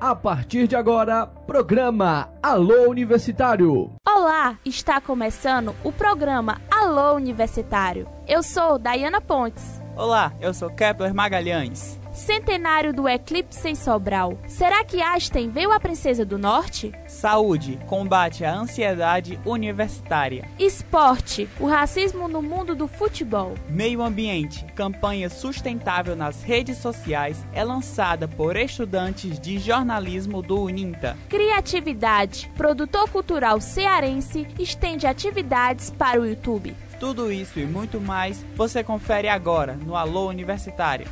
A partir de agora, programa Alô Universitário. Olá, está começando o programa Alô Universitário. Eu sou Dayana Pontes. Olá, eu sou Kepler Magalhães. Centenário do eclipse em Sobral. Será que Einstein veio a Princesa do Norte? Saúde, combate à ansiedade universitária. Esporte, o racismo no mundo do futebol. Meio ambiente, campanha sustentável nas redes sociais é lançada por estudantes de jornalismo do Uninta. Criatividade, produtor cultural cearense estende atividades para o YouTube. Tudo isso e muito mais você confere agora no Alô Universitário.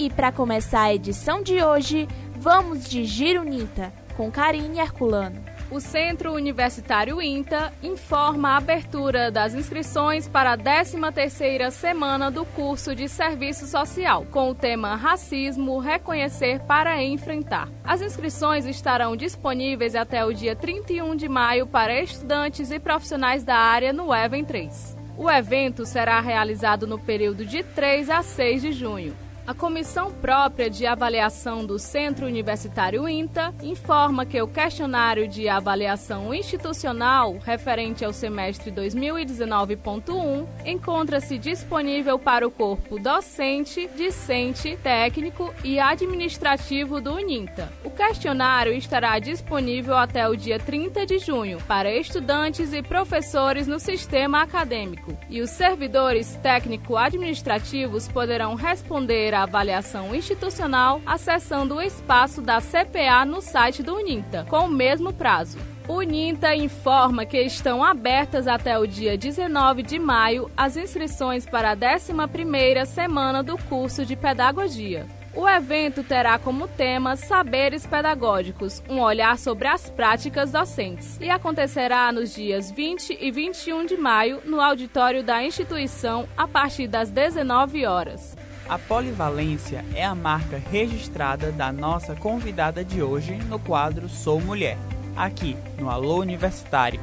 E para começar a edição de hoje, vamos de Giro Ninta, com Karine Herculano. O Centro Universitário INTA informa a abertura das inscrições para a 13ª semana do curso de Serviço Social, com o tema Racismo, Reconhecer para Enfrentar. As inscrições estarão disponíveis até o dia 31 de maio para estudantes e profissionais da área no EVEN 3. O evento será realizado no período de 3 a 6 de junho. A comissão própria de avaliação do Centro Universitário INTA informa que o questionário de avaliação institucional referente ao semestre 2019.1 encontra-se disponível para o corpo docente, discente, técnico e administrativo do UNINTA. O questionário estará disponível até o dia 30 de junho para estudantes e professores no sistema acadêmico, e os servidores técnico-administrativos poderão responder a avaliação institucional acessando o espaço da CPA no site do Uninta, com o mesmo prazo. O Uninta informa que estão abertas até o dia 19 de maio as inscrições para a 11ª semana do curso de Pedagogia. O evento terá como tema Saberes Pedagógicos, um olhar sobre as práticas docentes, e acontecerá nos dias 20 e 21 de maio no auditório da instituição a partir das 19 horas. A polivalência é a marca registrada da nossa convidada de hoje no quadro Sou Mulher, aqui no Alô Universitário.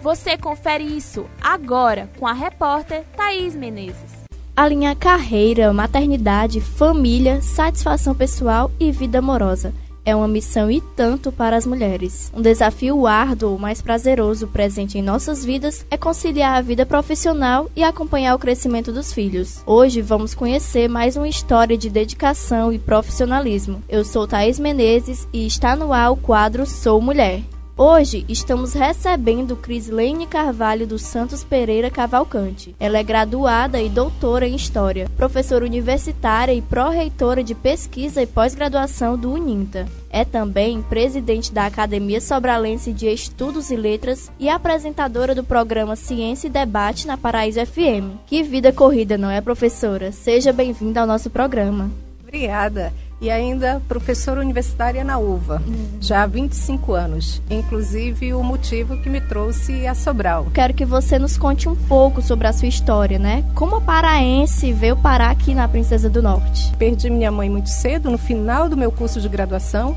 Você confere isso agora com a repórter Thaís Menezes. Alinhar carreira, maternidade, família, satisfação pessoal e vida amorosa é uma missão e tanto para as mulheres. Um desafio árduo, mas prazeroso presente em nossas vidas é conciliar a vida profissional e acompanhar o crescimento dos filhos. Hoje vamos conhecer mais uma história de dedicação e profissionalismo. Eu sou Thaís Menezes e está no ar o quadro Sou Mulher. Hoje estamos recebendo Crislene Carvalho dos Santos Pereira Cavalcante. Ela é graduada e doutora em História, professora universitária e pró-reitora de pesquisa e pós-graduação do UNINTA. É também presidente da Academia Sobralense de Estudos e Letras e apresentadora do programa Ciência e Debate na Paraíso FM. Que vida corrida, não é, professora? Seja bem-vinda ao nosso programa. Obrigada e ainda professora universitária na UVA, uhum. já há 25 anos. Inclusive o motivo que me trouxe a Sobral. Quero que você nos conte um pouco sobre a sua história, né? Como a paraense veio parar aqui na Princesa do Norte? Perdi minha mãe muito cedo, no final do meu curso de graduação.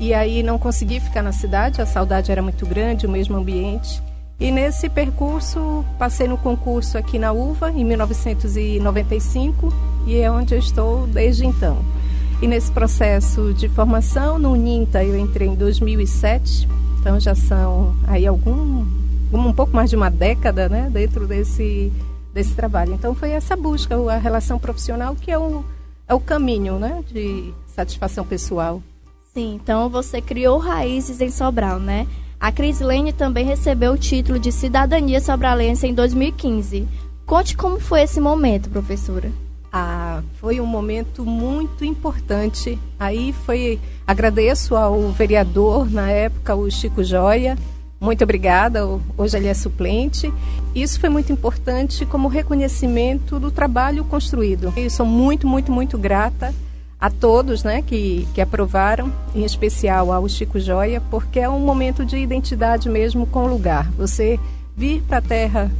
E aí não consegui ficar na cidade, a saudade era muito grande, o mesmo ambiente. E nesse percurso, passei no concurso aqui na UVA em 1995 e é onde eu estou desde então. E nesse processo de formação no Uninta eu entrei em 2007, então já são aí algum um pouco mais de uma década, né, dentro desse desse trabalho. Então foi essa busca, a relação profissional que é o é o caminho, né, de satisfação pessoal. Sim, então você criou raízes em Sobral, né? A Crislene também recebeu o título de cidadania sobralense em 2015. Conte como foi esse momento, professora. Ah, foi um momento muito importante. Aí foi, agradeço ao vereador na época, o Chico Joia. Muito obrigada. Hoje ele é suplente. Isso foi muito importante como reconhecimento do trabalho construído. Eu sou muito, muito, muito grata a todos, né, que, que aprovaram, em especial ao Chico Joia, porque é um momento de identidade mesmo com o lugar. Você vir para a terra,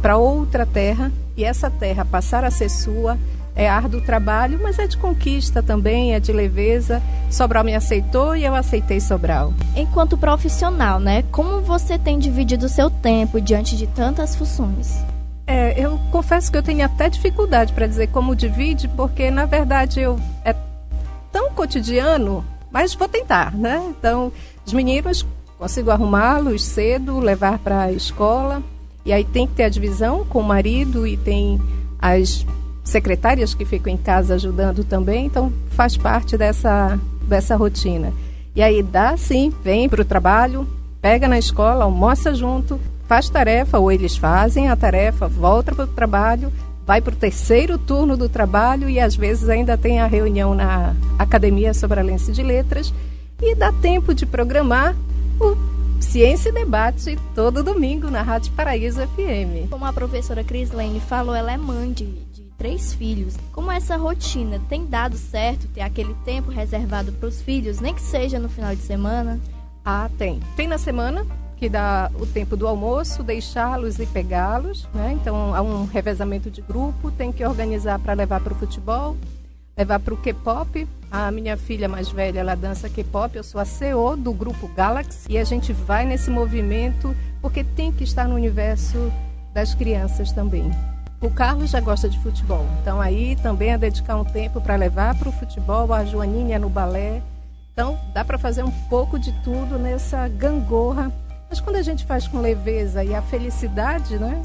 para outra terra, e essa terra passar a ser sua, é árduo trabalho, mas é de conquista também, é de leveza. Sobral me aceitou e eu aceitei Sobral. Enquanto profissional, né? Como você tem dividido o seu tempo diante de tantas funções? É, eu confesso que eu tenho até dificuldade para dizer como divide, porque na verdade eu é tão cotidiano, mas vou tentar, né? Então, os meninos consigo arrumá-los cedo, levar para a escola, e aí tem que ter a divisão com o marido e tem as secretárias que ficam em casa ajudando também, então faz parte dessa dessa rotina. E aí dá sim, vem para o trabalho, pega na escola, almoça junto, faz tarefa, ou eles fazem a tarefa, volta para o trabalho, vai para o terceiro turno do trabalho e às vezes ainda tem a reunião na Academia Sobralense de Letras e dá tempo de programar o Ciência e Debate todo domingo na Rádio Paraíso FM. Como a professora Crislene falou, ela é mãe de, três filhos. Como essa rotina tem dado certo ter aquele tempo reservado para os filhos, nem que seja no final de semana? Ah, tem. Tem na semana, que dá o tempo do almoço, deixá-los e pegá-los, né? Então há um revezamento de grupo, tem que organizar para levar para o futebol, levar para o K-pop. A minha filha mais velha, ela dança K-pop, eu sou a CEO do grupo Galaxy e a gente vai nesse movimento porque tem que estar no universo das crianças também. O Carlos já gosta de futebol, então aí também é dedicar um tempo para levar para o futebol, a Joaninha no balé. Então dá para fazer um pouco de tudo nessa gangorra mas quando a gente faz com leveza e a felicidade, né?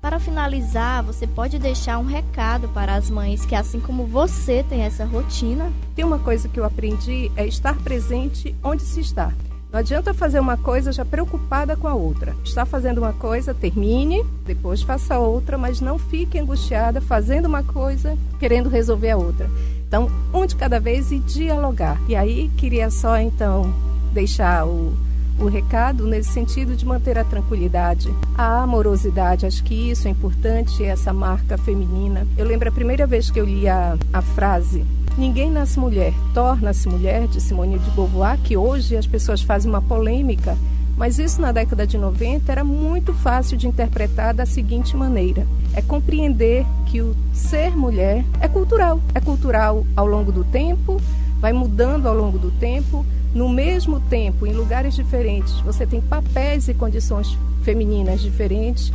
Para finalizar, você pode deixar um recado para as mães que, assim como você, tem essa rotina? Tem uma coisa que eu aprendi é estar presente onde se está. Não adianta fazer uma coisa já preocupada com a outra. Está fazendo uma coisa, termine, depois faça outra, mas não fique angustiada fazendo uma coisa, querendo resolver a outra. Então, um de cada vez e dialogar. E aí, queria só então deixar o o recado nesse sentido de manter a tranquilidade, a amorosidade. Acho que isso é importante, essa marca feminina. Eu lembro a primeira vez que eu li a, a frase Ninguém nasce mulher, torna-se mulher, de Simone de Beauvoir, que hoje as pessoas fazem uma polêmica, mas isso na década de 90 era muito fácil de interpretar da seguinte maneira: é compreender que o ser mulher é cultural, é cultural ao longo do tempo, vai mudando ao longo do tempo, no mesmo tempo, em lugares diferentes, você tem papéis e condições femininas diferentes.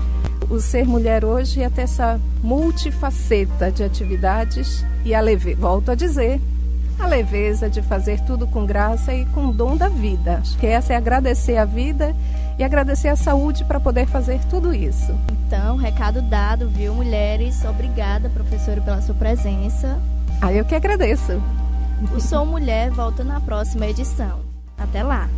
O ser mulher hoje é ter essa multifaceta de atividades e a leveza, volto a dizer, a leveza de fazer tudo com graça e com dom da vida. Acho que essa é agradecer a vida e agradecer a saúde para poder fazer tudo isso. Então, recado dado, viu, mulheres? Obrigada, professora, pela sua presença. Ah, eu que agradeço. O Sou Mulher volta na próxima edição. Até lá!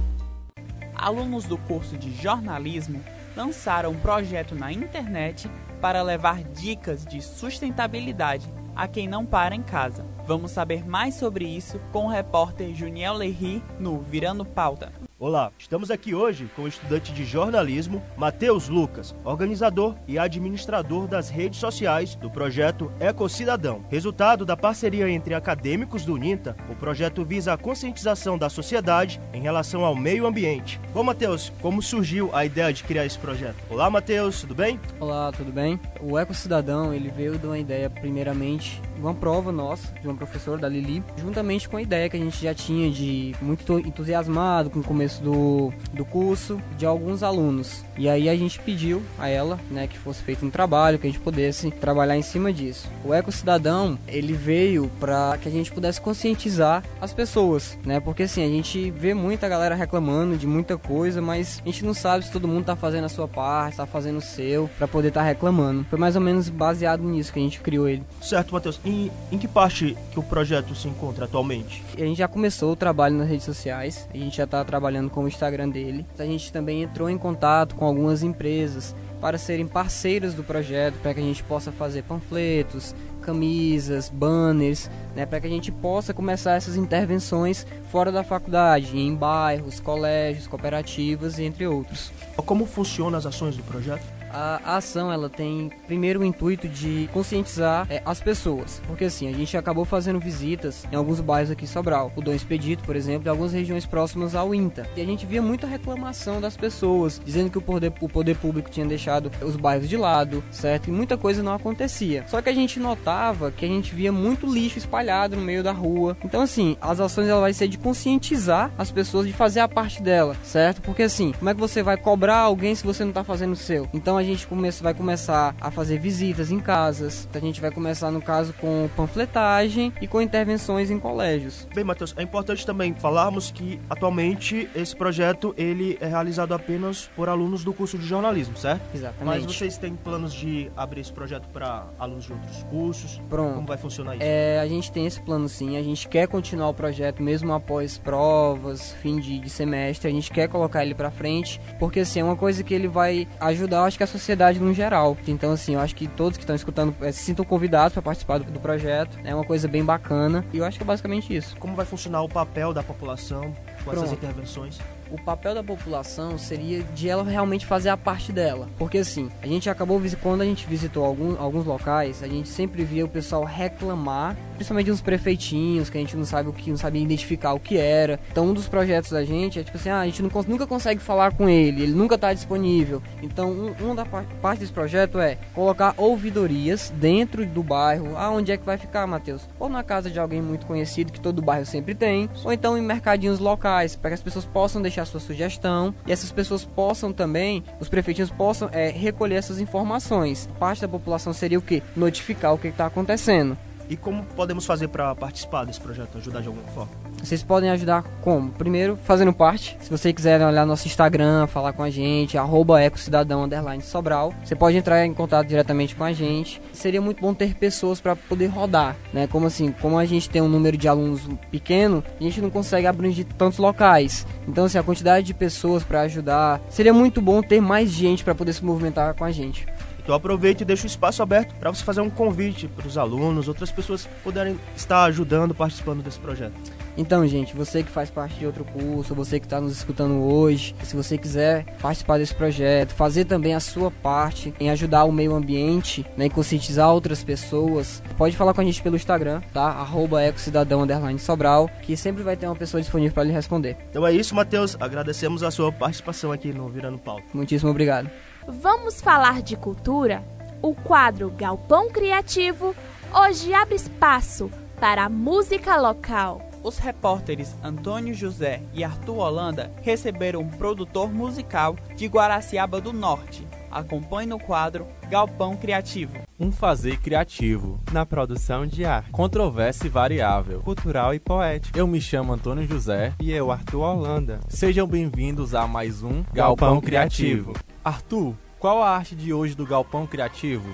Alunos do curso de jornalismo lançaram um projeto na internet para levar dicas de sustentabilidade a quem não para em casa. Vamos saber mais sobre isso com o repórter Juniel Lerry no Virando Pauta. Olá, estamos aqui hoje com o estudante de jornalismo Matheus Lucas, organizador e administrador das redes sociais do projeto Ecocidadão. Resultado da parceria entre acadêmicos do UNINTA, o projeto visa a conscientização da sociedade em relação ao meio ambiente. Bom, Matheus, como surgiu a ideia de criar esse projeto? Olá, Matheus, tudo bem? Olá, tudo bem? O Ecocidadão, ele veio de uma ideia primeiramente uma prova nossa, de uma professora da Lili, juntamente com a ideia que a gente já tinha de muito entusiasmado com o começo do, do curso, de alguns alunos. E aí a gente pediu a ela, né, que fosse feito um trabalho, que a gente pudesse trabalhar em cima disso. O Eco Cidadão, ele veio para que a gente pudesse conscientizar as pessoas, né? Porque assim, a gente vê muita galera reclamando de muita coisa, mas a gente não sabe se todo mundo tá fazendo a sua parte, tá fazendo o seu, para poder estar tá reclamando. Foi mais ou menos baseado nisso que a gente criou ele. Certo, Matheus. Em, em que parte que o projeto se encontra atualmente? A gente já começou o trabalho nas redes sociais, a gente já está trabalhando com o Instagram dele. A gente também entrou em contato com algumas empresas para serem parceiros do projeto, para que a gente possa fazer panfletos, camisas, banners, né, para que a gente possa começar essas intervenções fora da faculdade, em bairros, colégios, cooperativas, entre outros. Como funcionam as ações do projeto? A, ação ela tem primeiro o intuito de conscientizar é, as pessoas, porque assim a gente acabou fazendo visitas em alguns bairros aqui em Sobral, o Dom Expedito, por exemplo, e algumas regiões próximas ao INTA, e a gente via muita reclamação das pessoas dizendo que o poder, o poder público tinha deixado os bairros de lado, certo? E muita coisa não acontecia. Só que a gente notava que a gente via muito lixo espalhado no meio da rua. Então assim, as ações ela vai ser de conscientizar as pessoas de fazer a parte dela, certo? Porque assim, como é que você vai cobrar alguém se você não está fazendo o seu? Então a gente começa, vai começar a fazer visitas em casas, a gente vai começar, no caso, com panfletagem e com intervenções em colégios. Bem, Matheus, é importante também falarmos que atualmente esse projeto ele é realizado apenas por alunos do curso de jornalismo, certo? Exatamente. Mas vocês têm planos de abrir esse projeto para alunos de outros cursos? Pronto. Como vai funcionar isso? É, a gente tem esse plano sim, a gente quer continuar o projeto mesmo após provas, fim de, de semestre, a gente quer colocar ele para frente, porque assim, é uma coisa que ele vai ajudar, acho que a sociedade no geral. Então assim, eu acho que todos que estão escutando é, se sintam convidados para participar do, do projeto. É uma coisa bem bacana e eu acho que é basicamente isso. Como vai funcionar o papel da população com essas Pronto. intervenções? O papel da população seria de ela realmente fazer a parte dela. Porque assim, a gente acabou quando a gente visitou algum, alguns locais, a gente sempre via o pessoal reclamar, principalmente uns prefeitinhos que a gente não sabe o que, não sabia identificar o que era. Então um dos projetos da gente é tipo assim, ah, a gente não, nunca consegue falar com ele, ele nunca está disponível. Então um, uma da par- parte desse projeto é colocar ouvidorias dentro do bairro. Ah, onde é que vai ficar, Matheus? Ou na casa de alguém muito conhecido que todo bairro sempre tem, ou então em mercadinhos locais, para que as pessoas possam deixar sua sugestão e essas pessoas possam também, os prefeitinhos possam é, recolher essas informações. Parte da população seria o que? Notificar o que está acontecendo. E como podemos fazer para participar desse projeto, ajudar de alguma forma? Vocês podem ajudar como? Primeiro, fazendo parte. Se você quiser olhar nosso Instagram, falar com a gente, arroba ecocidadão Sobral. Você pode entrar em contato diretamente com a gente. Seria muito bom ter pessoas para poder rodar, né? Como assim, como a gente tem um número de alunos pequeno, a gente não consegue abranger tantos locais. Então, assim, a quantidade de pessoas para ajudar, seria muito bom ter mais gente para poder se movimentar com a gente. Então aproveite e deixe o espaço aberto para você fazer um convite para os alunos, outras pessoas puderem estar ajudando, participando desse projeto. Então, gente, você que faz parte de outro curso, você que está nos escutando hoje, se você quiser participar desse projeto, fazer também a sua parte em ajudar o meio ambiente, né, e conscientizar outras pessoas, pode falar com a gente pelo Instagram, tá? Arroba ecocidadão underline Sobral, que sempre vai ter uma pessoa disponível para lhe responder. Então é isso, Matheus. Agradecemos a sua participação aqui no Virando Pauta. Muitíssimo obrigado. Vamos falar de cultura? O quadro Galpão Criativo hoje abre espaço para a música local. Os repórteres Antônio José e Arthur Holanda receberam um produtor musical de Guaraciaba do Norte. Acompanhe no quadro Galpão Criativo. Um fazer criativo, na produção de arte, controvérsia e variável. cultural e poética. Eu me chamo Antônio José. E eu, Arthur Holanda. Sejam bem-vindos a mais um Galpão Criativo. Arthur, qual a arte de hoje do Galpão Criativo?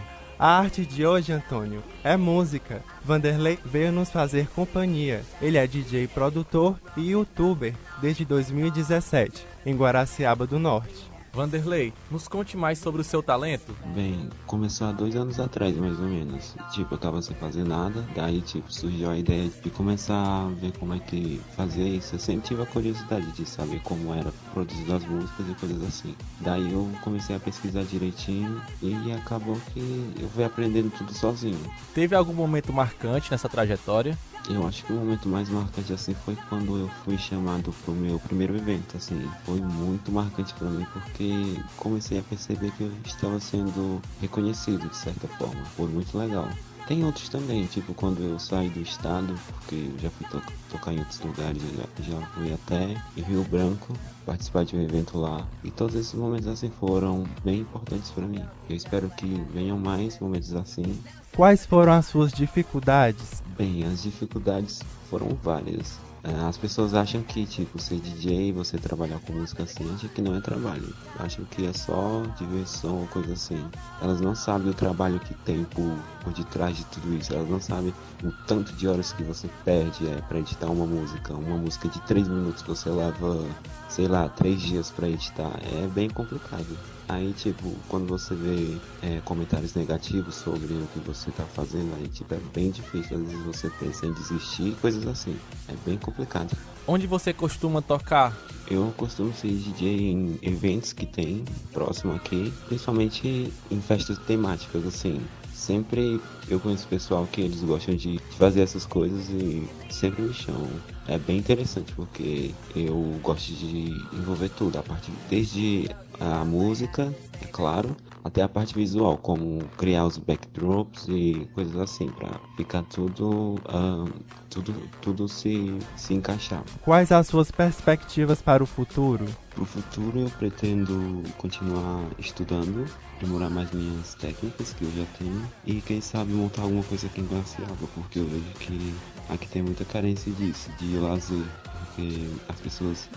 A arte de hoje, Antônio, é música. Vanderlei veio nos fazer companhia. Ele é DJ, produtor e youtuber desde 2017, em Guaraciaba do Norte. Vanderlei, nos conte mais sobre o seu talento. Bem, começou há dois anos atrás, mais ou menos. Tipo, eu tava sem fazer nada, daí, tipo, surgiu a ideia de começar a ver como é que fazia isso. Eu sempre tive a curiosidade de saber como era produzido as músicas e coisas assim. Daí eu comecei a pesquisar direitinho e acabou que eu fui aprendendo tudo sozinho. Teve algum momento marcante nessa trajetória? Eu acho que o momento mais marcante assim foi quando eu fui chamado pro meu primeiro evento, assim, foi muito marcante para mim porque comecei a perceber que eu estava sendo reconhecido de certa forma, foi muito legal. Tem outros também, tipo quando eu saí do estado, porque eu já fui to tocar em outros lugares, já, já fui até em Rio Branco participar de um evento lá. E todos esses momentos assim foram bem importantes para mim. Eu espero que venham mais momentos assim Quais foram as suas dificuldades? Bem, as dificuldades foram várias. É, As pessoas acham que, tipo, ser DJ, você trabalhar com música assim, acham que não é trabalho. Acham que é só diversão ou coisa assim. Elas não sabem o trabalho que tem por, por detrás de tudo isso. Elas não sabem o tanto de horas que você perde é, para editar uma música. Uma música de 3 minutos você leva, sei lá, 3 dias para editar. É bem complicado. Aí, tipo, quando você vê é, comentários negativos sobre o que você tá fazendo, aí, tipo, é bem difícil. Às vezes você pensa em desistir, coisas assim. É bem complicado. Onde você costuma tocar? Eu costumo ser DJ em eventos que tem próximo aqui, principalmente em festas temáticas, assim. Sempre eu conheço pessoal que eles gostam de fazer essas coisas e sempre me chamam. É bem interessante porque eu gosto de envolver tudo, a partir desde a música, é claro, até a parte visual, como criar os backdrops e coisas assim, para ficar tudo, uh, tudo, tudo se, se encaixar. Quais as suas perspectivas para o futuro? Para o futuro eu pretendo continuar estudando, aprimorar mais minhas técnicas que eu já tenho e quem sabe montar alguma coisa aqui em Guaraciaba, porque eu vejo que aqui tem muita carência disso, de lazer, porque as pessoas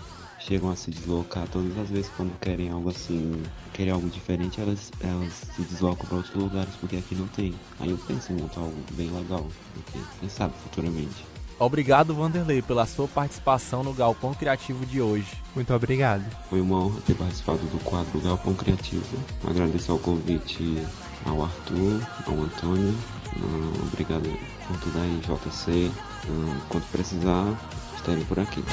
chegam a se deslocar todas as vezes quando querem algo assim, querem algo diferente, elas, elas se deslocam para outros lugares porque aqui não tem. Aí eu penso em montar algo bem legal, porque quem sabe futuramente. Obrigado, Vanderlei, pela sua participação no Galpão Criativo de hoje. Muito obrigado. Foi uma honra ter participado do quadro Galpão Criativo. Agradeço ao convite ao Arthur, ao Antônio. Uh, obrigado por tudo aí, JC. Uh, quando precisar, estarei por aqui.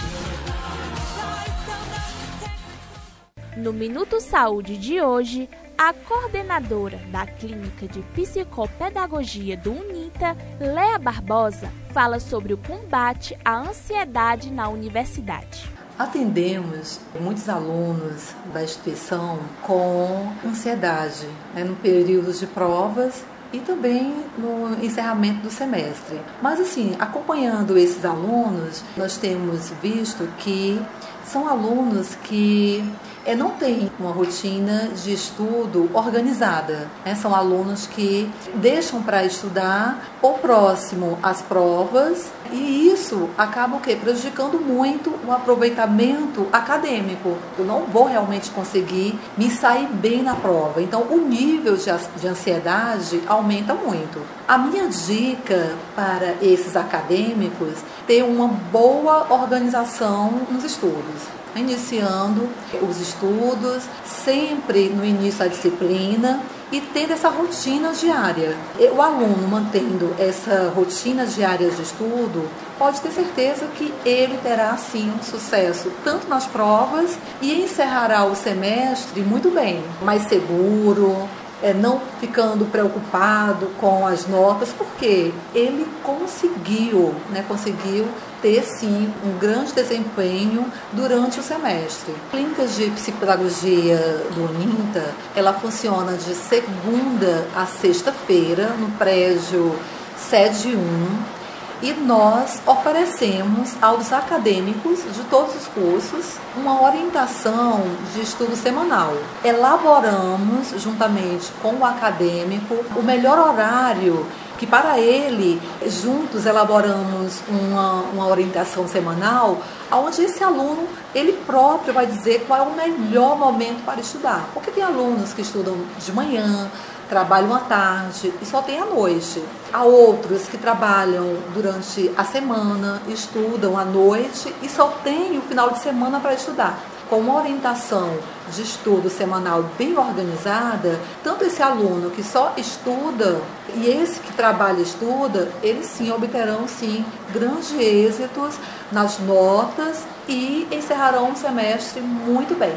No Minuto Saúde de hoje, a coordenadora da Clínica de Psicopedagogia do UNITA, Lea Barbosa, fala sobre o combate à ansiedade na universidade. Atendemos muitos alunos da instituição com ansiedade né, no período de provas e também no encerramento do semestre. Mas assim, acompanhando esses alunos, nós temos visto que são alunos que é, não têm uma rotina de estudo organizada. Né? São alunos que deixam para estudar o próximo às provas e isso acaba o quê? prejudicando muito o aproveitamento acadêmico. Eu não vou realmente conseguir me sair bem na prova. Então, o nível de ansiedade aumenta muito. A minha dica para esses acadêmicos ter uma boa organização nos estudos iniciando os estudos, sempre no início da disciplina e tendo essa rotina diária. O aluno mantendo essa rotina diária de estudo, pode ter certeza que ele terá sim um sucesso tanto nas provas e encerrará o semestre muito bem, mais seguro, é, não ficando preocupado com as notas, porque ele conseguiu, né, conseguiu ter sim um grande desempenho durante o semestre. Clínicas de psicopedagogia do Uninta, ela funciona de segunda a sexta-feira no prédio sede 1 e nós oferecemos aos acadêmicos de todos os cursos uma orientação de estudo semanal. Elaboramos, juntamente com o acadêmico, o melhor horário que para ele, juntos elaboramos uma, uma orientação semanal, onde esse aluno, ele próprio vai dizer qual é o melhor momento para estudar. Porque tem alunos que estudam de manhã, trabalham à tarde e só tem à noite. Há outros que trabalham durante a semana, estudam à noite e só tem o final de semana para estudar. Com uma orientação de estudo semanal bem organizada, tanto esse aluno que só estuda e esse que trabalha e estuda, eles sim obterão sim grandes êxitos nas notas e encerrarão o semestre muito bem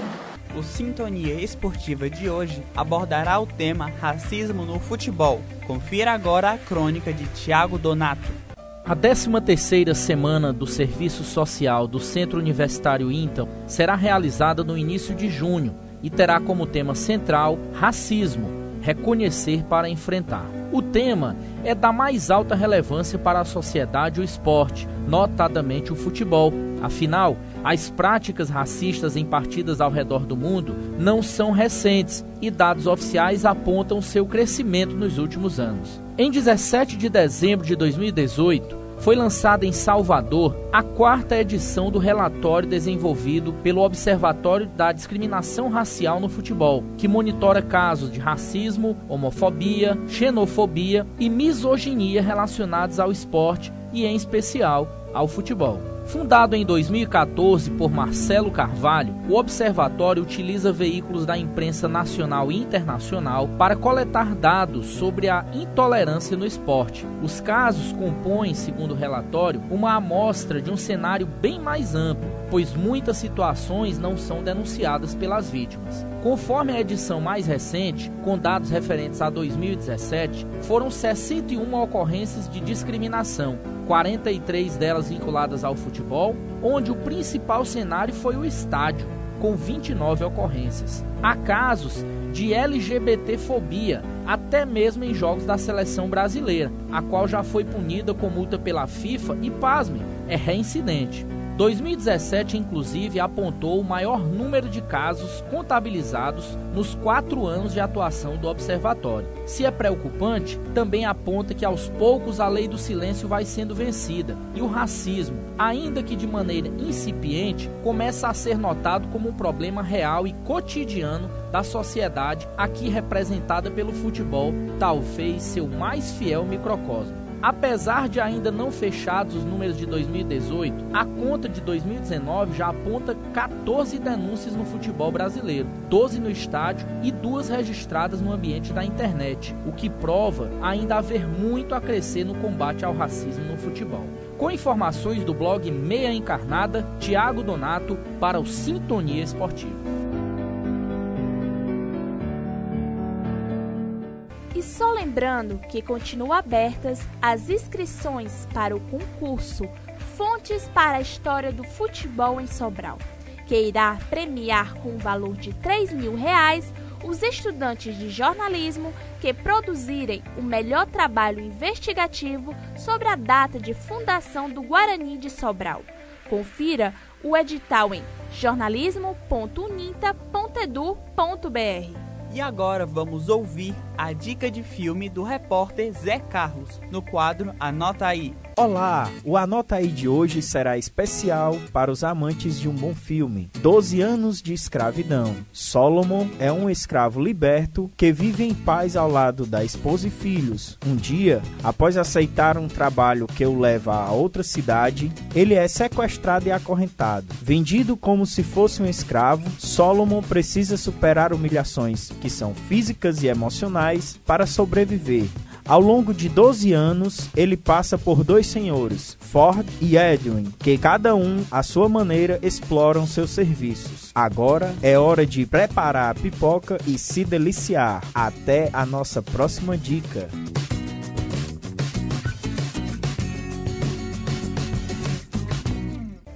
o Sintonia Esportiva de hoje abordará o tema Racismo no Futebol. Confira agora a crônica de Tiago Donato. A 13ª semana do Serviço Social do Centro Universitário Intam será realizada no início de junho e terá como tema central Racismo, reconhecer para enfrentar. O tema é da mais alta relevância para a sociedade o esporte, notadamente o futebol. Afinal, as práticas racistas em partidas ao redor do mundo não são recentes e dados oficiais apontam seu crescimento nos últimos anos. Em 17 de dezembro de 2018, foi lançada em Salvador a quarta edição do relatório desenvolvido pelo Observatório da Discriminação Racial no Futebol, que monitora casos de racismo, homofobia, xenofobia e misoginia relacionados ao esporte e, em especial, ao futebol. Fundado em 2014 por Marcelo Carvalho, o observatório utiliza veículos da imprensa nacional e internacional para coletar dados sobre a intolerância no esporte. Os casos compõem, segundo o relatório, uma amostra de um cenário bem mais amplo, pois muitas situações não são denunciadas pelas vítimas. Conforme a edição mais recente, com dados referentes a 2017, foram 61 ocorrências de discriminação, 43 delas vinculadas ao futebol, onde o principal cenário foi o estádio. com 29 ocorrências. Há casos de LGBTfobia, até mesmo em jogos da seleção brasileira, a qual já foi punida com multa pela FIFA e, pasmem, é reincidente. 2017, inclusive, apontou o maior número de casos contabilizados nos quatro anos de atuação do observatório. Se é preocupante, também aponta que aos poucos a lei do silêncio vai sendo vencida e o racismo, ainda que de maneira incipiente, começa a ser notado como um problema real e cotidiano da sociedade aqui representada pelo futebol, talvez seu mais fiel microcosmo. Apesar de ainda não fechados os números de 2018, a conta de 2019 já aponta 14 denúncias no futebol brasileiro, 12 no estádio e duas registradas no ambiente da internet, o que prova ainda haver muito a crescer no combate ao racismo no futebol. Com informações do blog Meia Encarnada, Tiago Donato para o Sintonia Esportiva. Lembrando que continuam abertas as inscrições para o concurso Fontes para a História do Futebol em Sobral, que irá premiar com um valor de 3 mil reais os estudantes de jornalismo que produzirem o melhor trabalho investigativo sobre a data de fundação do Guarani de Sobral. Confira o edital em jornalismo.uninta.edu.br. E agora vamos ouvir a dica de filme do repórter Zé Carlos, no quadro Anota aí. Olá! O Anota aí de hoje será especial para os amantes de um bom filme. 12 anos de escravidão. Solomon é um escravo liberto que vive em paz ao lado da esposa e filhos. Um dia, após aceitar um trabalho que o leva a outra cidade, ele é sequestrado e acorrentado. Vendido como se fosse um escravo, Solomon precisa superar humilhações que são físicas e emocionais para sobreviver. Ao longo de 12 anos, ele passa por dois senhores, Ford e Edwin, que cada um, à sua maneira, exploram seus serviços. Agora é hora de preparar a pipoca e se deliciar. Até a nossa próxima dica.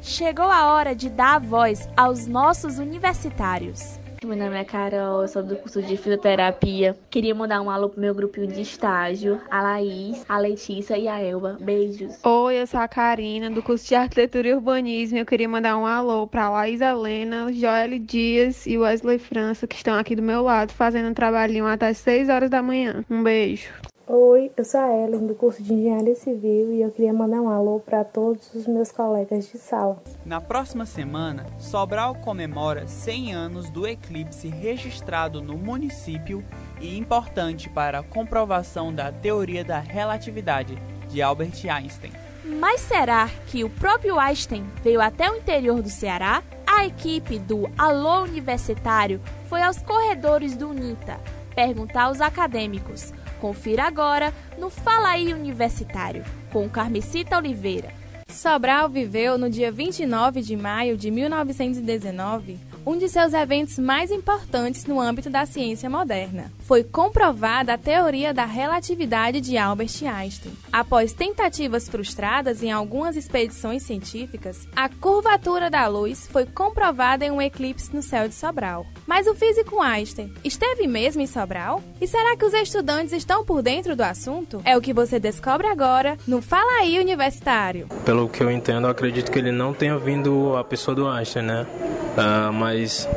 Chegou a hora de dar voz aos nossos universitários. Meu nome é Carol, sou do curso de fisioterapia. Queria mandar um alô pro meu grupinho de estágio, a Laís, a Letícia e a Elba. Beijos. Oi, eu sou a Karina, do curso de arquitetura e urbanismo. Eu queria mandar um alô pra Laís Helena, Joelle Dias e Wesley França, que estão aqui do meu lado, fazendo um trabalhinho até as 6 horas da manhã. Um beijo. Oi, eu sou a Ellen do curso de Engenharia Civil e eu queria mandar um alô para todos os meus colegas de sala. Na próxima semana, Sobral comemora 100 anos do eclipse registrado no município e importante para a comprovação da teoria da relatividade de Albert Einstein. Mas será que o próprio Einstein veio até o interior do Ceará? A equipe do Alô Universitário foi aos corredores do UNITA perguntar aos acadêmicos Confira agora no Fala aí Universitário, com Carmesita Oliveira. Sobral viveu no dia 29 de maio de 1919 um de seus eventos mais importantes no âmbito da ciência moderna. Foi comprovada a teoria da relatividade de Albert Einstein. Após tentativas frustradas em algumas expedições científicas, a curvatura da luz foi comprovada em um eclipse no céu de Sobral. Mas o físico Einstein esteve mesmo em Sobral? E será que os estudantes estão por dentro do assunto? É o que você descobre agora no Fala aí Universitário. Pelo que eu entendo, acredito que ele não tenha vindo a pessoa do Einstein, né? Uh, mas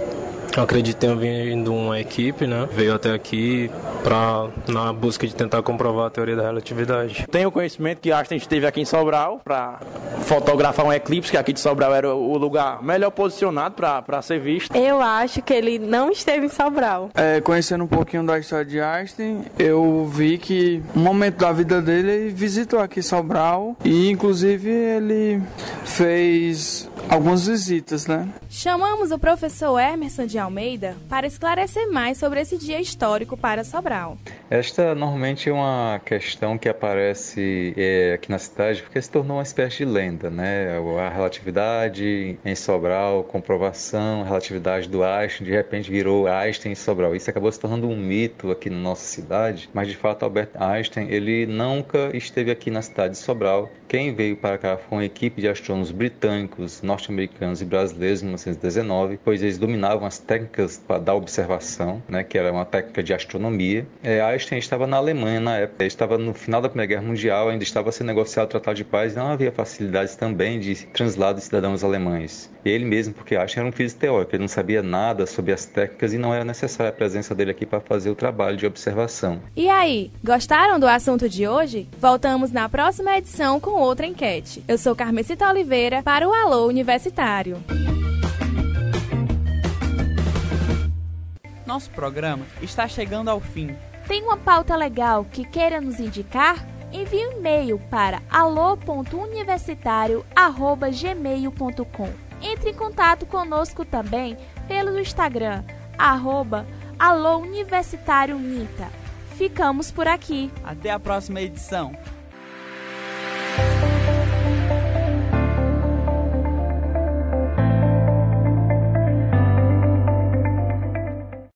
eu acredito que tenha vindo uma equipe, né? Veio até aqui para na busca de tentar comprovar a teoria da relatividade. Tenho conhecimento que Einstein esteve aqui em Sobral para fotografar um eclipse, que aqui de Sobral era o lugar melhor posicionado para ser visto. Eu acho que ele não esteve em Sobral. É, conhecendo um pouquinho da história de Einstein, eu vi que um momento da vida dele ele visitou aqui Sobral e inclusive ele fez algumas visitas, né? Chamamos o professor Emerson de Almeida para esclarecer mais sobre esse dia histórico para Sobral. Esta normalmente é uma questão que aparece é, aqui na cidade porque se tornou uma espécie de lenda, né? A relatividade em Sobral, comprovação, relatividade do Einstein, de repente virou Einstein em Sobral. Isso acabou se tornando um mito aqui na nossa cidade, mas de fato Albert Einstein ele nunca esteve aqui na cidade de Sobral. Quem veio para cá foi uma equipe de astrônomos britânicos, norte-americanos e brasileiros em 1919, pois eles dominavam as técnicas da observação, né, que era uma técnica de astronomia. É, Einstein estava na Alemanha na época, ele estava no final da Primeira Guerra Mundial, ainda estava sendo negociado o Tratado de Paz, não havia facilidades também de translado de cidadãos alemães. Ele mesmo, porque Einstein era um físico teórico, ele não sabia nada sobre as técnicas e não era necessária a presença dele aqui para fazer o trabalho de observação. E aí, gostaram do assunto de hoje? Voltamos na próxima edição com outra enquete. Eu sou Carmesita Oliveira para o Alô Universitário. Nosso programa está chegando ao fim. Tem uma pauta legal que queira nos indicar? Envie um e-mail para alô.universitário.gmail.com Entre em contato conosco também pelo Instagram, arroba Ficamos por aqui. Até a próxima edição.